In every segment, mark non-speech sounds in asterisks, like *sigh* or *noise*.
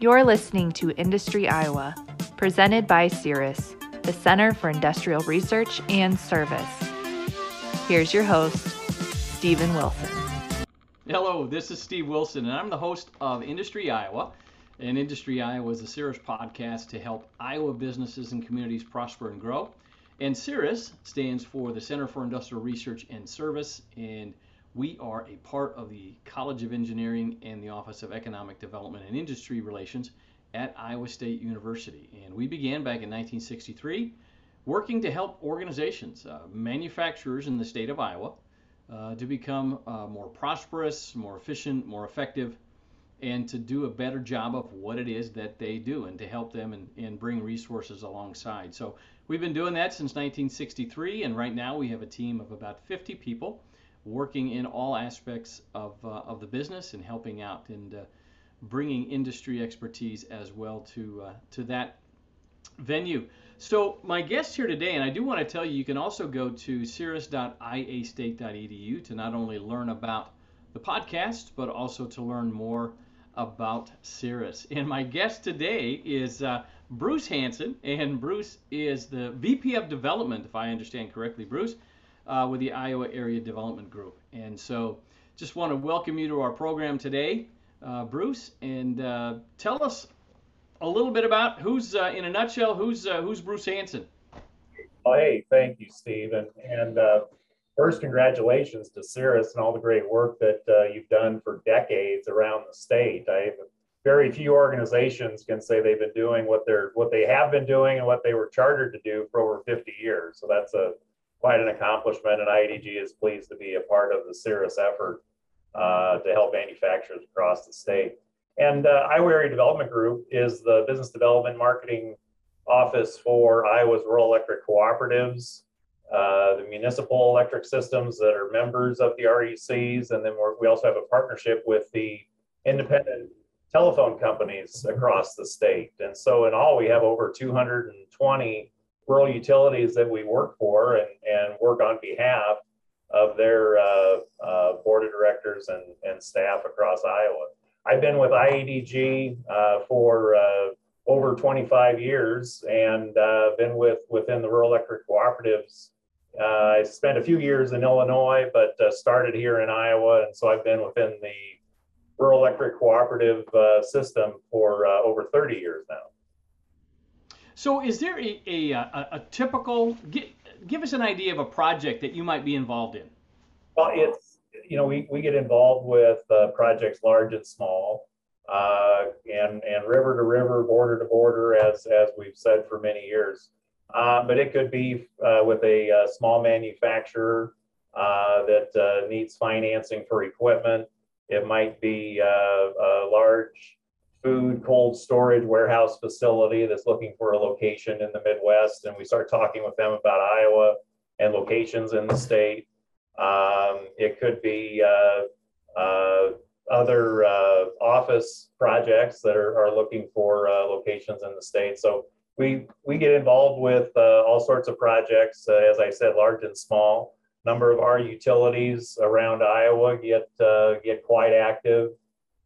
You're listening to Industry Iowa, presented by CIRAS, the Center for Industrial Research and Service. Here's your host, Stephen Wilson. Hello, this is Steve Wilson, and I'm the host of Industry Iowa. And Industry Iowa is a CIRAS podcast to help Iowa businesses and communities prosper and grow. And CIRAS stands for the Center for Industrial Research and Service, and we are a part of the College of Engineering and the Office of Economic Development and Industry Relations at Iowa State University. And we began back in 1963 working to help organizations, uh, manufacturers in the state of Iowa, uh, to become uh, more prosperous, more efficient, more effective, and to do a better job of what it is that they do and to help them and, and bring resources alongside. So we've been doing that since 1963, and right now we have a team of about 50 people working in all aspects of, uh, of the business and helping out and uh, bringing industry expertise as well to, uh, to that venue. So my guest here today, and I do want to tell you, you can also go to ciras.iastate.edu to not only learn about the podcast, but also to learn more about CIRAS. And my guest today is uh, Bruce Hanson, and Bruce is the VP of Development, if I understand correctly, Bruce, uh, with the Iowa Area Development Group. And so just want to welcome you to our program today, uh, Bruce, and uh, tell us a little bit about who's, uh, in a nutshell, who's uh, who's Bruce Hanson. Oh, hey, thank you, Steve. And, and uh, first, congratulations to CIRAS and all the great work that you've done for decades around the state. I very few organizations can say they've been doing what they're what they have been doing and what they were chartered to do for over 50 years. So that's a quite an accomplishment, and IADG is pleased to be a part of the CIRAS effort uh, to help manufacturers across the state. And uh, Iowa Area Development Group is the business development marketing office for Iowa's rural electric cooperatives, uh, the municipal electric systems that are members of the RECs, and then we also have a partnership with the independent telephone companies across the state. And so in all, we have over 220 rural utilities that we work for and, and work on behalf of their uh, uh, board of directors and, and staff across Iowa. I've been with IADG uh, for uh, over 25 years and uh, been with within the rural electric cooperatives. Uh, I spent a few years in Illinois, but started here in Iowa, and so I've been within the rural electric cooperative system for over 30 years now. So, is there a, a, a, a typical, give, give us an idea of a project that you might be involved in? Well, it's, you know, we, we get involved with uh, projects large and small, uh, and, and river to river, border to border, as, as we've said for many years. Uh, but it could be uh, with a, uh, small manufacturer uh, that needs financing for equipment. It might be a large food cold storage warehouse facility that's looking for a location in the Midwest. And we start talking with them about Iowa and locations in the state. Um, it could be uh, uh, other uh, office projects that are, are looking for uh, locations in the state. So we, we get involved with uh, all sorts of projects, uh, as I said, large and small. Number of our utilities around Iowa get, get quite active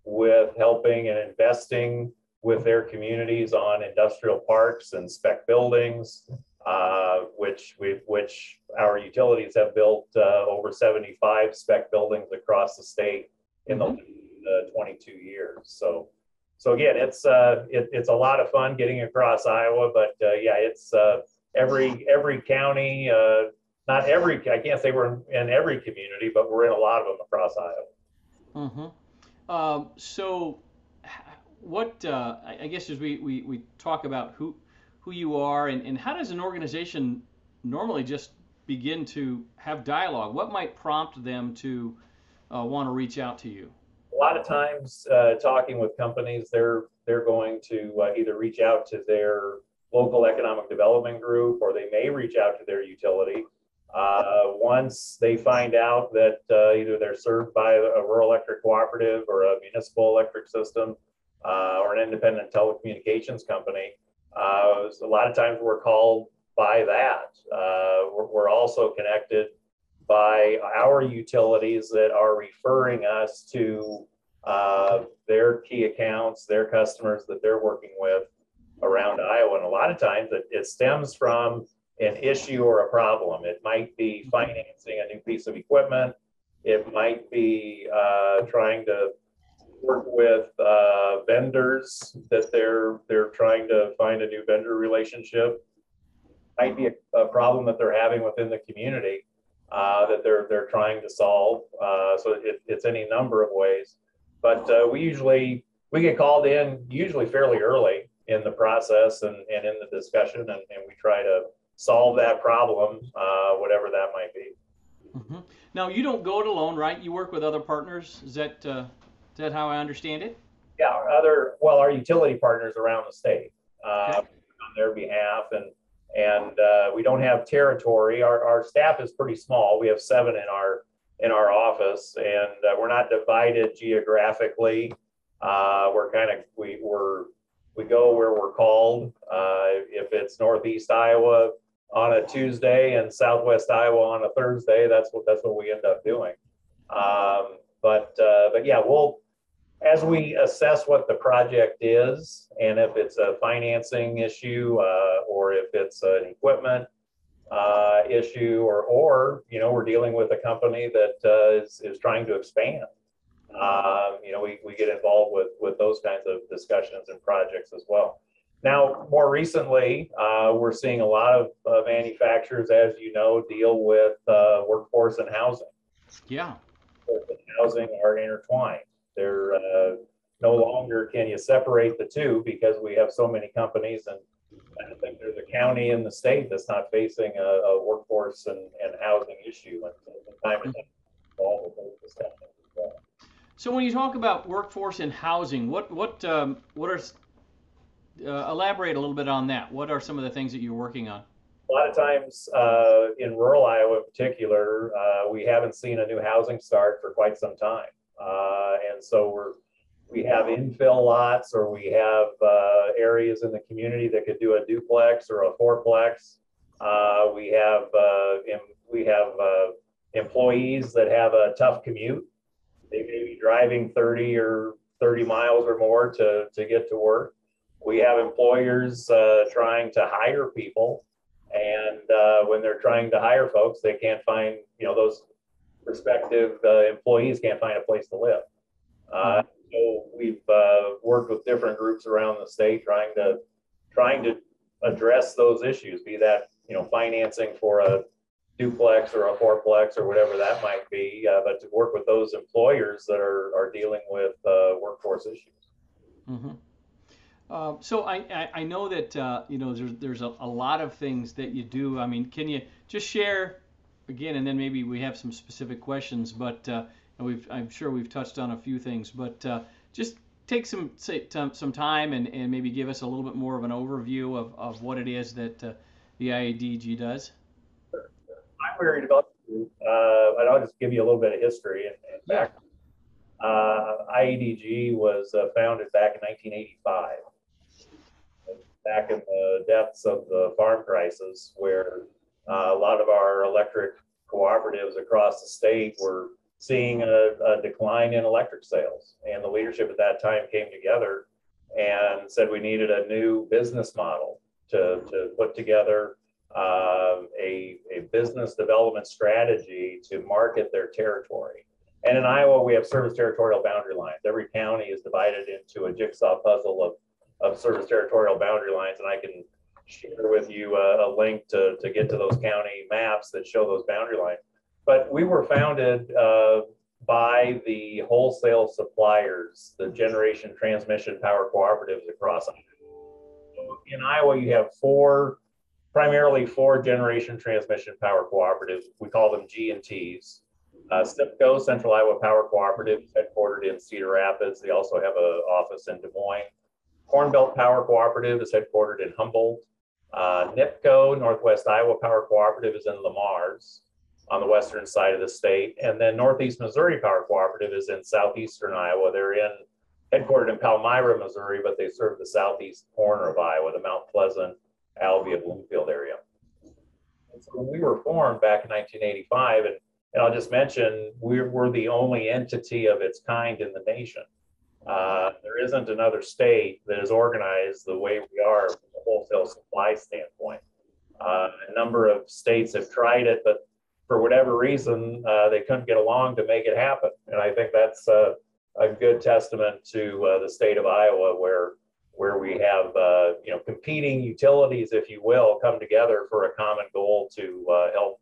with helping and investing with their communities on industrial parks and spec buildings, uh, which we which our utilities have built uh, over 75 spec buildings across the state in the uh, 22 years. So, so again, it's uh, it, it's a lot of fun getting across Iowa, but uh, yeah, it's uh, every every county, not every I can't say we're in every community, but we're in a lot of them across Iowa. Mm-hmm. Um, so, what uh, I guess as we, we, we talk about who who you are and, and how does an organization normally just begin to have dialogue? What might prompt them to uh, want to reach out to you? A lot of times, uh, talking with companies, they're they're going to uh, either reach out to their local economic development group or they may reach out to their utility uh, once they find out that uh, either they're served by a rural electric cooperative or a municipal electric system uh, or an independent telecommunications company, uh, a lot of times we're called by that. Uh, we're, we're, also connected by our utilities that are referring us to uh, their key accounts, their customers that they're working with around Iowa. And a lot of times it, it stems from an issue or a problem. It might be financing a new piece of equipment. It might be uh, trying to work with uh, vendors that they're they're trying to find a new vendor relationship. Might be a, a problem that they're having within the community uh, that they're they're trying to solve. Uh, so it, it's any number of ways. But uh, we usually we get called in usually fairly early in the process and, and in the discussion, and, and we try to solve that problem, uh, whatever that might be. Mm-hmm. Now you don't go it alone, right? You work with other partners. Is that uh, is that how I understand it? Yeah, our other well, our utility partners around the state uh, Okay. on their behalf, and and uh, we don't have territory. Our our staff is pretty small. We have seven in our in our office, and uh, we're not divided geographically. Uh, we're kind of we we're we go where we're called. Uh, if it's Northeast Iowa on a Tuesday and Southwest Iowa on a Thursday, that's what that's what we end up doing. Um, but uh, but yeah, we'll as we assess what the project is and if it's a financing issue uh, or if it's an equipment uh, issue or or you know we're dealing with a company that uh, is is trying to expand. Um, you know, we, we get involved with with those kinds of discussions and projects as well. Now, more recently, uh, we're seeing a lot of uh, manufacturers, as you know, deal with uh, workforce and housing. Yeah. And housing are intertwined. They're uh, no longer can you separate the two because we have so many companies, and I think there's a county in the state that's not facing a, a workforce and, and housing issue. And so from time time, involved with those discussions as well. So when you talk about workforce and housing, what what um, what are uh, elaborate a little bit on that? What are some of the things that you're working on? A lot of times uh, in rural Iowa in particular, uh, we haven't seen a new housing start for quite some time. Uh, and so we're, we have infill lots or we have uh, areas in the community that could do a duplex or a fourplex. Uh, we have, we have employees that have a tough commute. They may be driving 30 or 30 miles or more to, to get to work. We have employers uh, trying to hire people and uh, when they're trying to hire folks, they can't find, you know, those prospective uh, employees can't find a place to live. Uh, so we've uh, worked with different groups around the state trying to trying to address those issues, be that you know financing for a duplex or a fourplex or whatever that might be, uh, but to work with those employers that are are dealing with uh, workforce issues. hmm Uh, so I, I, I know that uh, you know there's there's a, a lot of things that you do. I mean, can you just share again, and then maybe we have some specific questions. But uh, we've I'm sure we've touched on a few things, but uh, just take some say, t- some time and, and maybe give us a little bit more of an overview of, of what it is that uh, the IADG does. I'm worried about, uh, and I'll just give you a little bit of history and, and back. Uh, IADG was founded back in 1985, back in the depths of the farm crisis, where uh, a lot of our electric cooperatives across the state were seeing a, a decline in electric sales. And the leadership at that time came together and said we needed a new business model to, to put together um, a, a business development strategy to market their territory. And in Iowa, we have service territorial boundary lines. Every county is divided into a jigsaw puzzle of, of service territorial boundary lines. And I can share with you a, a link to, to get to those county maps that show those boundary lines. But we were founded uh, by the wholesale suppliers, the generation transmission power cooperatives across Iowa. In Iowa, you have four primarily four generation transmission power cooperatives. We call them G and Ts. Uh, CIPCO, Central Iowa Power Cooperative, headquartered in Cedar Rapids. They also have an office in Des Moines. Corn Belt Power Cooperative is headquartered in Humboldt. Uh, NIPCO, Northwest Iowa Power Cooperative, is in Le Mars on the western side of the state. And then Northeast Missouri Power Cooperative is in southeastern Iowa. They're in headquartered in Palmyra, Missouri, but they serve the southeast corner of Iowa, the Mount Pleasant, Albia, Bloomfield area. And so we were formed back in 1985, and, and I'll just mention, we're, we're the only entity of its kind in the nation. Uh, there isn't another state that is organized the way we are from a wholesale supply standpoint. Uh, a number of states have tried it, but for whatever reason, uh, they couldn't get along to make it happen. And I think that's a good testament to uh, the state of Iowa, where where we have uh, you know competing utilities, if you will, come together for a common goal to help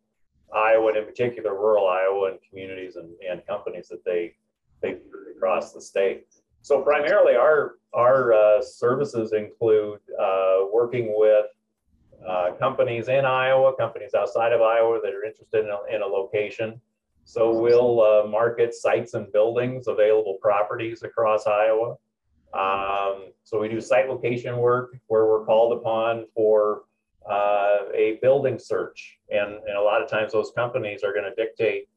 Iowa, and in particular rural Iowa, and communities and, and companies that they they across the state. So primarily, our our uh, services include uh, working with uh, companies in Iowa, companies outside of Iowa that are interested in a, in a location. So we'll uh, market sites and buildings, available properties across Iowa. Um, so we do site location work where we're called upon for uh, a building search, and, and a lot of times those companies are going to dictate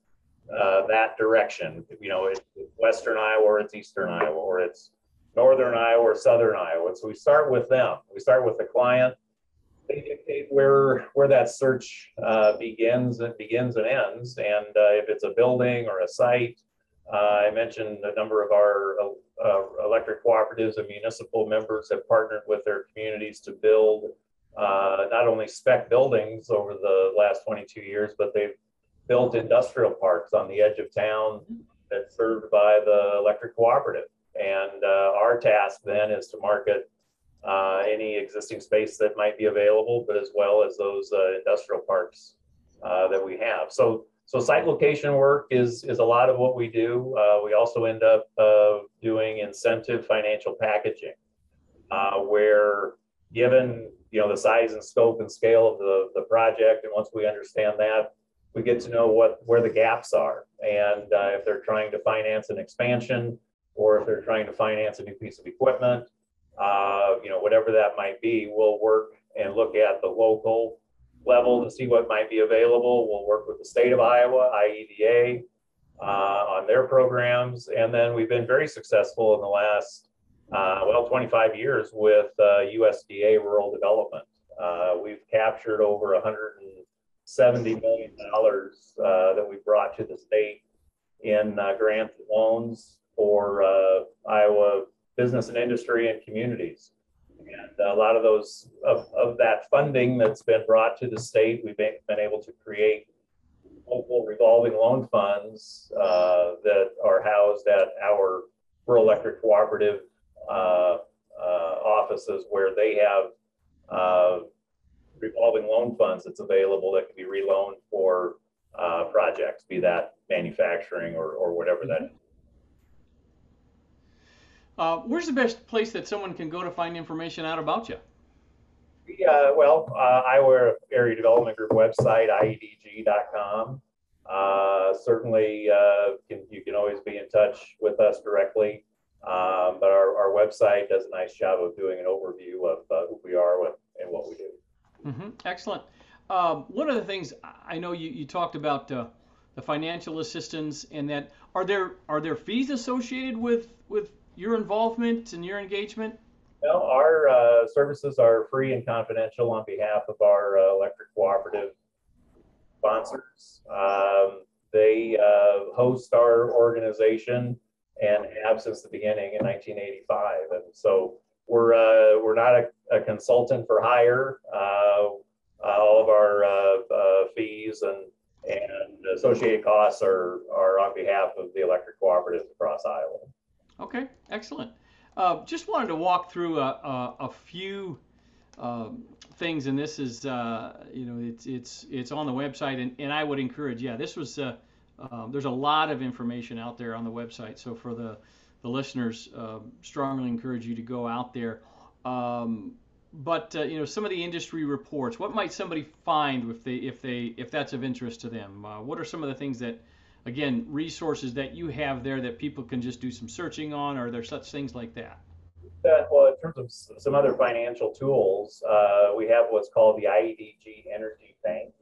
uh, that direction. You know, it's Western Iowa or it's Eastern Iowa or it's Northern Iowa or Southern Iowa. So we start with them. We start with the client. They dictate where where that search uh, begins and begins and ends. And uh, if it's a building or a site, uh, I mentioned a number of our uh, electric cooperatives and municipal members have partnered with their communities to build uh, not only spec buildings over the last 22 years, but they've built industrial parks on the edge of town that's served by the electric cooperative. And uh, our task then is to market uh, any existing space that might be available, but as well as those uh, industrial parks uh, that we have. So, so site location work is is a lot of what we do. Uh, we also end up uh, doing incentive financial packaging, where given you know the size and scope and scale of the, the project, and once we understand that, we get to know what where the gaps are. And uh, if they're trying to finance an expansion or if they're trying to finance a new piece of equipment uh, you know whatever that might be we'll work and look at the local level to see what might be available. We'll work with the state of iowa ieda uh, on their programs. And then we've been very successful in the last uh, well 25 years with usda uh, rural development. Uh, we've captured over 100 $70 million uh, that we brought to the state in uh, grants loans for uh, Iowa business and industry and communities. And a lot of those of, of that funding that's been brought to the state, we've been, been able to create local revolving loan funds uh, that are housed at our rural electric cooperative uh, uh, offices where they have revolving loan funds that's available that can be reloaned for uh, projects, be that manufacturing or, or whatever that is. Uh, where's the best place that someone can go to find information out about you? Yeah, well, uh, Iowa Area Development Group website, iadg.com. Uh, certainly, uh, can, you can always be in touch with us directly. Um, but our, our website does a nice job of doing an overview of uh, who we are and what we do. Mm-hmm. Excellent. Um, one of the things I know you, you talked about uh, the financial assistance and that are there are there fees associated with with your involvement and your engagement? No, our uh, services are free and confidential on behalf of our uh, electric cooperative sponsors. Um, they uh, host our organization and have since the beginning in 1985, and so we're uh, we're not a, a, consultant for hire. Uh, uh all of our uh, uh, fees and and associated costs are are on behalf of the electric cooperatives across Iowa. Okay, excellent. just wanted to walk through a, a, a few um, things, and this is you know it's it's it's on the website, and, and I would encourage yeah this was um, there's a lot of information out there on the website, so for the the listeners uh, strongly encourage you to go out there. Um, but uh, you know some of the industry reports. What might somebody find if they if they if that's of interest to them? Uh, what are some of the things that, again, resources that you have there that people can just do some searching on? Are there such things like that? Uh, well, in terms of some other financial tools, uh, we have what's called the IADG Energy Bank.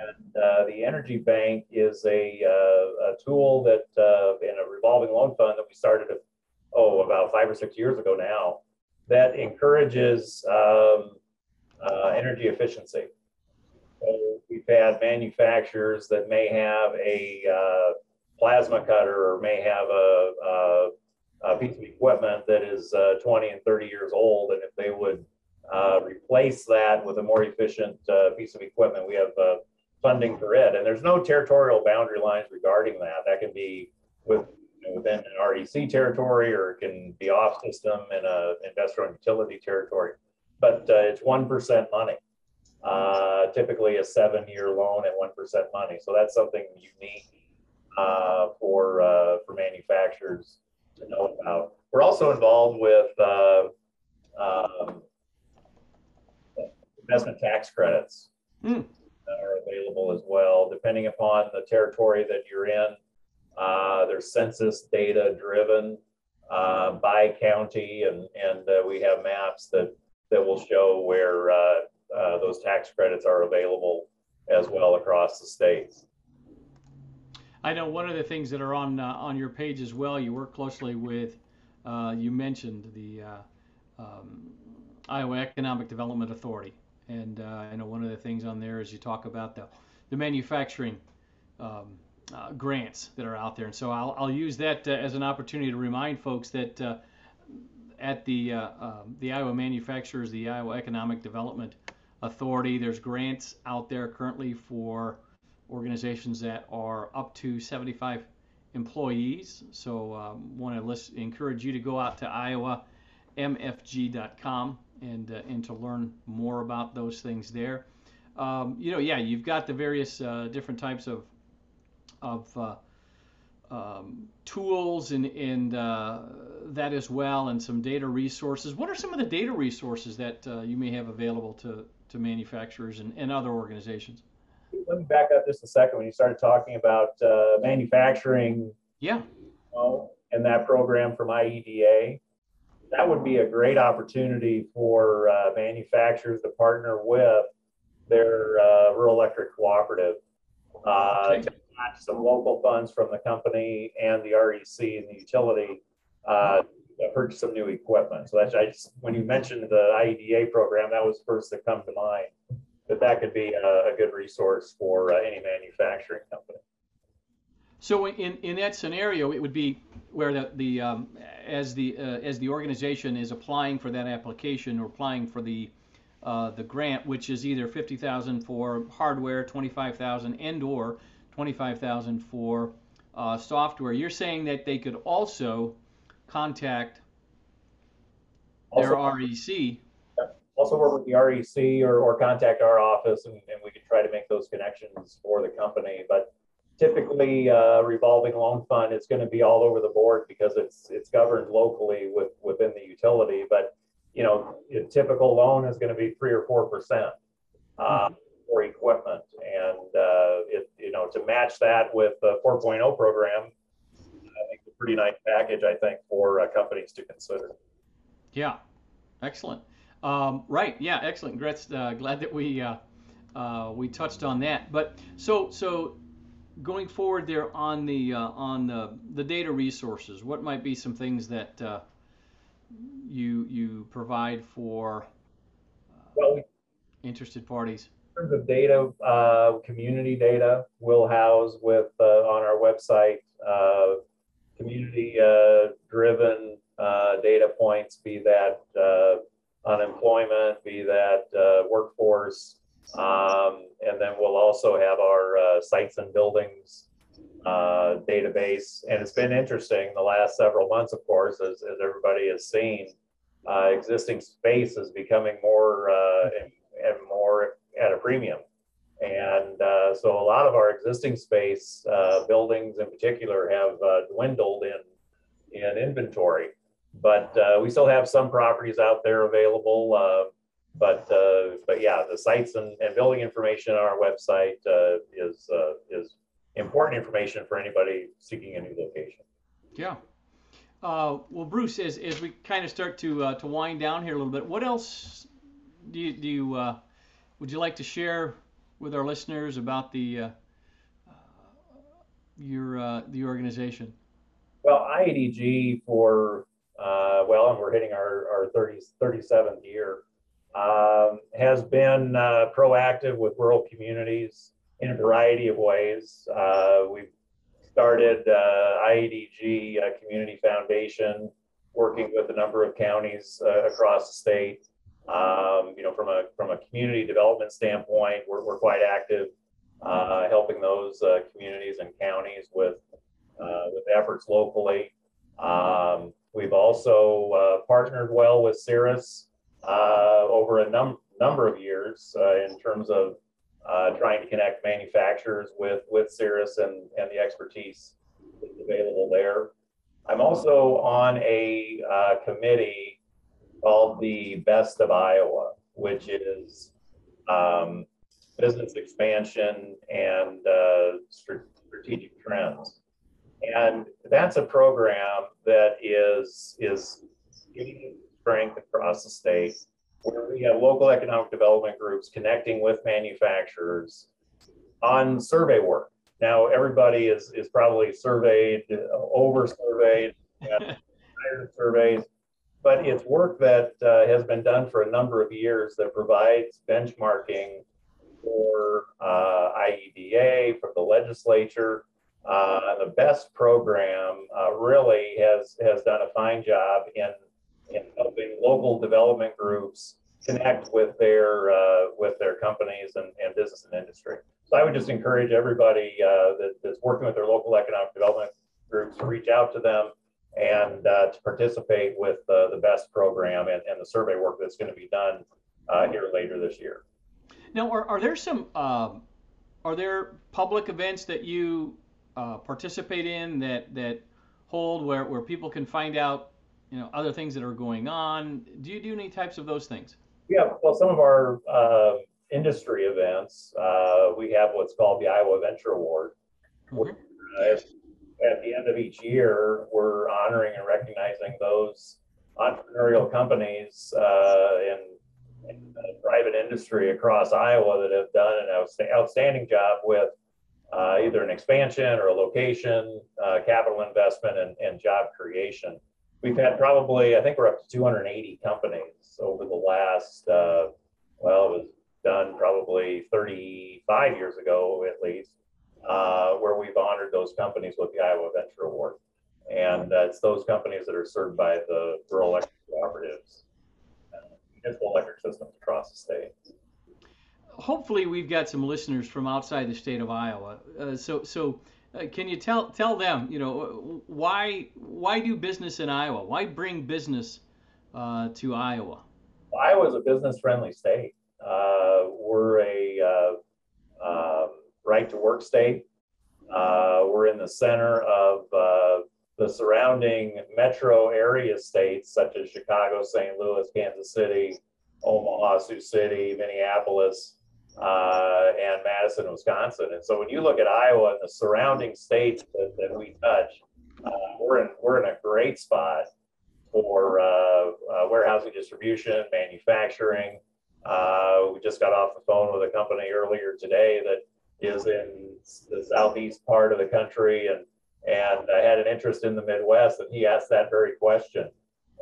And uh, the Energy Bank is a, uh, a tool that, uh, in a revolving loan fund that we started, oh, about five or six years ago now, that encourages um, uh, energy efficiency. So we've had manufacturers that may have a uh, plasma cutter or may have a, a a piece of equipment that is uh, 20 and 30 years old, and if they would uh, replace that with a more efficient uh, piece of equipment, we have funding for it. And there's no territorial boundary lines regarding that. That can be with you know, within an REC territory, or it can be off system in a investor-owned utility territory. But uh, it's one percent money. Uh, typically, a seven-year loan at one percent money. So that's something unique uh, for uh, for manufacturers to know about. We're also involved with uh, um, investment tax credits Hmm. Are available as well, depending upon the territory that you're in. Uh, they're census data driven uh, by county, and and uh, we have maps that that will show where uh, uh, those tax credits are available as well across the states. I know one of the things that are on uh, on your page as well. You work closely with. You mentioned the um, Iowa Economic Development Authority, and uh, I know one of the things on there is you talk about the the manufacturing um, uh, grants that are out there. And so I'll I'll use that uh, as an opportunity to remind folks that uh, at the uh, um, the Iowa Manufacturers, the Iowa Economic Development Authority, there's grants out there currently for organizations that are up to 75 employees. So um, want to list, encourage you to go out to iowamfg.com and uh, and to learn more about those things there. Um, you know, yeah, you've got the various uh, different types of of uh, um, tools and and uh, that as well, and some data resources. What are some of the data resources that uh, you may have available to to manufacturers and, and other organizations? Let me back up just a second. When you started talking about uh, manufacturing Yeah. and that program from IEDA, that would be a great opportunity for uh, manufacturers to partner with their uh, rural electric cooperative uh, Okay. to match some local funds from the company and the REC and the utility uh, to purchase some new equipment. So that's I just when you mentioned the IEDA program, that was first to come to mind. That that could be a, a good resource for uh, any manufacturing company. So in, in that scenario, it would be where the, the um, as the uh, as the organization is applying for that application or applying for the uh, the grant, which is either fifty thousand for hardware, twenty five thousand, and or twenty five thousand for uh, software. You're saying that they could also contact their Also- REC. also work with the REC or, or contact our office and, and we could try to make those connections for the company. But typically, uh, revolving loan fund, it's going to be all over the board because it's, it's governed locally with, within the utility. But, you know, a typical loan is going to be three or 4%, uh, for equipment. And, uh, it, you know, to match that with the 4.0 program, I think it's a pretty nice package, I think, for uh, companies to consider. Yeah, excellent. Um, right, yeah, excellent. Glad, uh, glad that we uh, uh, we touched on that. But so so going forward there on the uh, on the, the data resources, what might be some things that uh, you you provide for Well, we interested parties? In terms of data, uh, community data, we'll house with, uh, on our website, uh, community, uh, driven, uh, data points, be that, uh, unemployment, be that, uh, workforce. Um, and then we'll also have our, uh, sites and buildings, uh, database. And it's been interesting the last several months, of course, as, as everybody has seen, uh, existing space is becoming more, uh, and, and more at a premium. And uh, so a lot of our existing space, uh, buildings in particular, have dwindled in, in inventory. But we still have some properties out there available. But uh, but yeah, the sites and, and building information on our website uh, is uh, is important information for anybody seeking a new location. Yeah. Uh, well, Bruce, as, as we kind of start to uh, to wind down here a little bit, what else do you, do you uh, would you like to share with our listeners about the your uh, the organization? Well, IADG for, uh, well, and we're hitting our, our 30, 37th year, um, has been uh, proactive with rural communities in a variety of ways. Uh, we've started uh, IADG uh, Community Foundation, working with a number of counties uh, across the state. Um, you know, from a from a community development standpoint, we're, we're quite active, uh, helping those communities and counties with with efforts locally. Um, we've also partnered well with CIRAS uh, over a num- number of years uh, in terms of trying to connect manufacturers with with CIRAS and and the expertise that's available there. I'm also on a committee called the Best of Iowa, which is um, business expansion and uh, strategic trends. And that's a program that is is strength across the state, where we have local economic development groups connecting with manufacturers on survey work. Now, everybody is is probably surveyed, over surveyed, *laughs* surveys but it's work that uh, has been done for a number of years that provides benchmarking for uh, IEDA, for the legislature. Uh, the best program uh, really has has done a fine job in in helping local development groups connect with their uh, with their companies and, and business and industry. So I would just encourage everybody uh, that, that's working with their local economic development groups to reach out to them and uh, to participate with the BEST program and, and, the survey work that's going to be done uh, here later this year. Now, are, are there some um, are there public events that you uh, participate in that that hold where, where people can find out you know other things that are going on? Do you do any types of those things? Yeah, well, some of our uh, industry events, uh, we have what's called the Iowa Venture Award. Mm-hmm at the end of each year, we're honoring and recognizing those entrepreneurial companies uh, in, in private industry across Iowa that have done an outstanding job with uh, either an expansion or a location, uh, capital investment, and, and, job creation. We've had probably, I think we're up to 280 companies over the last, uh, well, it was done probably 35 years ago at least uh, where we've honored those companies with the Iowa Venture Award. And uh, it's those companies that are served by the rural electric cooperatives and municipal electric systems across the state. Hopefully, we've got some listeners from outside the state of Iowa. Uh, so, so uh, can you tell tell them, you know, why why do business in Iowa? Why bring business uh, to Iowa? Iowa is a business-friendly state. Uh, we're a um, right to work state. Uh, we're in the center of uh, the surrounding metro area states such as Chicago, St. Louis, Kansas City, Omaha, Sioux City, Minneapolis, uh, and Madison, Wisconsin. And so when you look at Iowa and the surrounding states that, that we touch, uh, we're in we're in a great spot for uh, uh, warehousing, distribution, manufacturing. we just got off the phone with a company earlier today that is in the southeast part of the country and and I had an interest in the Midwest, and he asked that very question.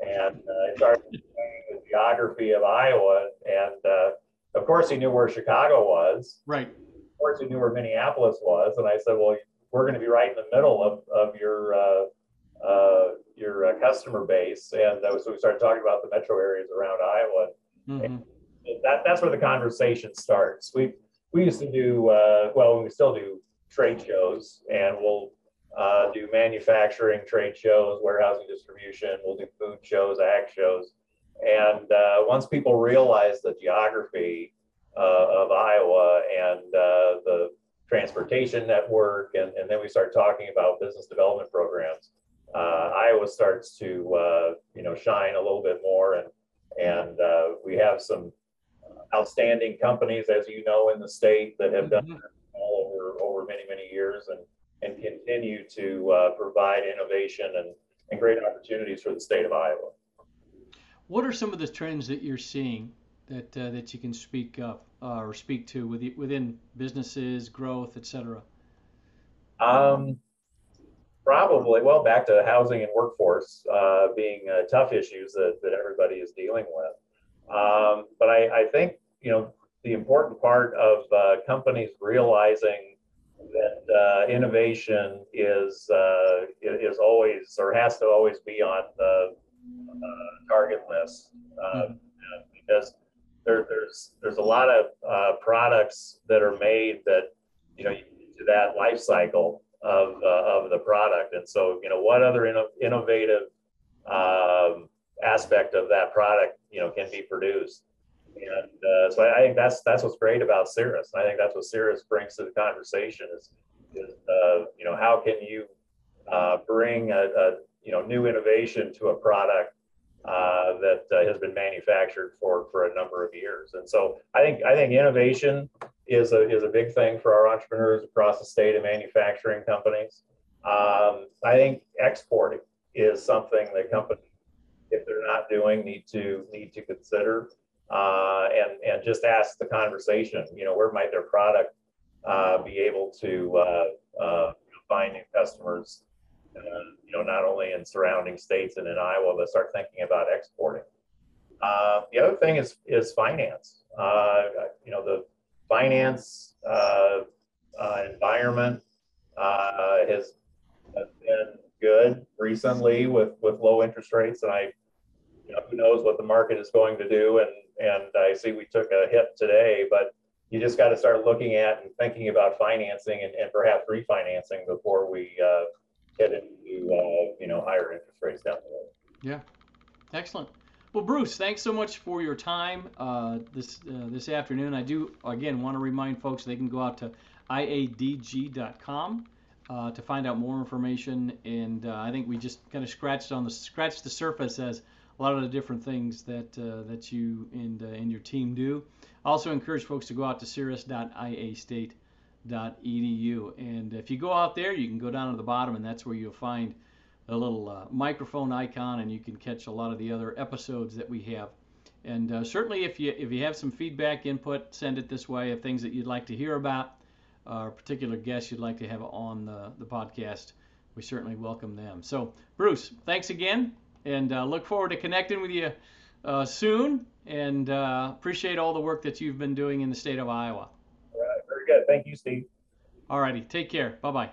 And uh, I started the geography of Iowa, and uh, of course he knew where Chicago was. Right. Of course he knew where Minneapolis was, and I said, well, we're going to be right in the middle of of your uh, uh your uh, customer base, and uh, so we started talking about the metro areas around Iowa. Mm-hmm. that that's where the conversation starts. We we used to do uh, well we still do trade shows and we'll uh, do manufacturing trade shows warehousing distribution we'll do food shows ag shows and uh, once people realize the geography uh, of iowa and uh, the transportation network and, and then we start talking about business development programs uh, iowa starts to you know shine a little bit more and and we have some outstanding companies, as you know, in the state that have done mm-hmm. all over over many many years and and continue to uh, provide innovation and, and great opportunities for the state of Iowa. What are some of the trends that you're seeing that uh, that you can speak of uh, or speak to within businesses, growth, et cetera? Um, probably, well, back to housing and workforce uh, being uh, tough issues that, that everybody is dealing with. Um, but I, I, think you know the important part of uh, companies realizing that uh, innovation is uh, is always or has to always be on the uh, target list uh, because there, there's there's a lot of uh, products that are made that you know to that life cycle of uh, of the product, and so you know what other inno- innovative um, aspect of that product you know can be produced. And uh, so I, I, think that's that's what's great about CIRAS. I think that's what CIRAS brings to the conversation is, is uh, you know how can you uh, bring a, a, you know new innovation to a product uh, that uh, has been manufactured for for a number of years. And so I think I think innovation is a is a big thing for our entrepreneurs across the state and manufacturing companies. Um, I think exporting is something that companies, if they're not doing, need to need to consider uh, and and just ask the conversation. You know, where might their product uh, be able to uh, uh find new customers? Uh, know, not only in surrounding states and in Iowa, but start thinking about exporting. Uh, the other thing is is finance. you know, the finance environment has, has been good recently with with low interest rates, and I you know, who knows what the market is going to do and and I see we took a hit today, but you just got to start looking at and thinking about financing and, and perhaps refinancing before we uh, get into uh, you know higher interest rates down the road. Yeah, excellent. Well, Bruce, thanks so much for your time uh, this uh, this afternoon. I do again want to remind folks they can go out to iadg.com uh, to find out more information, and uh, I think we just kind of scratched on the scratched the surface as a lot of the different things that uh, that you and uh, and your team do. Also encourage folks to go out to ciras.iastate.edu, and if you go out there, you can go down to the bottom, and that's where you'll find a little uh, microphone icon, and you can catch a lot of the other episodes that we have. And uh, certainly, if you if you have some feedback, input, send it this way of things that you'd like to hear about, or particular guests you'd like to have on the, the podcast. We certainly welcome them. So, Bruce, thanks again and uh, look forward to connecting with you uh, soon. And uh, appreciate all the work that you've been doing in the state of Iowa. All right, very good. Thank you, Steve. All righty, take care. Bye bye.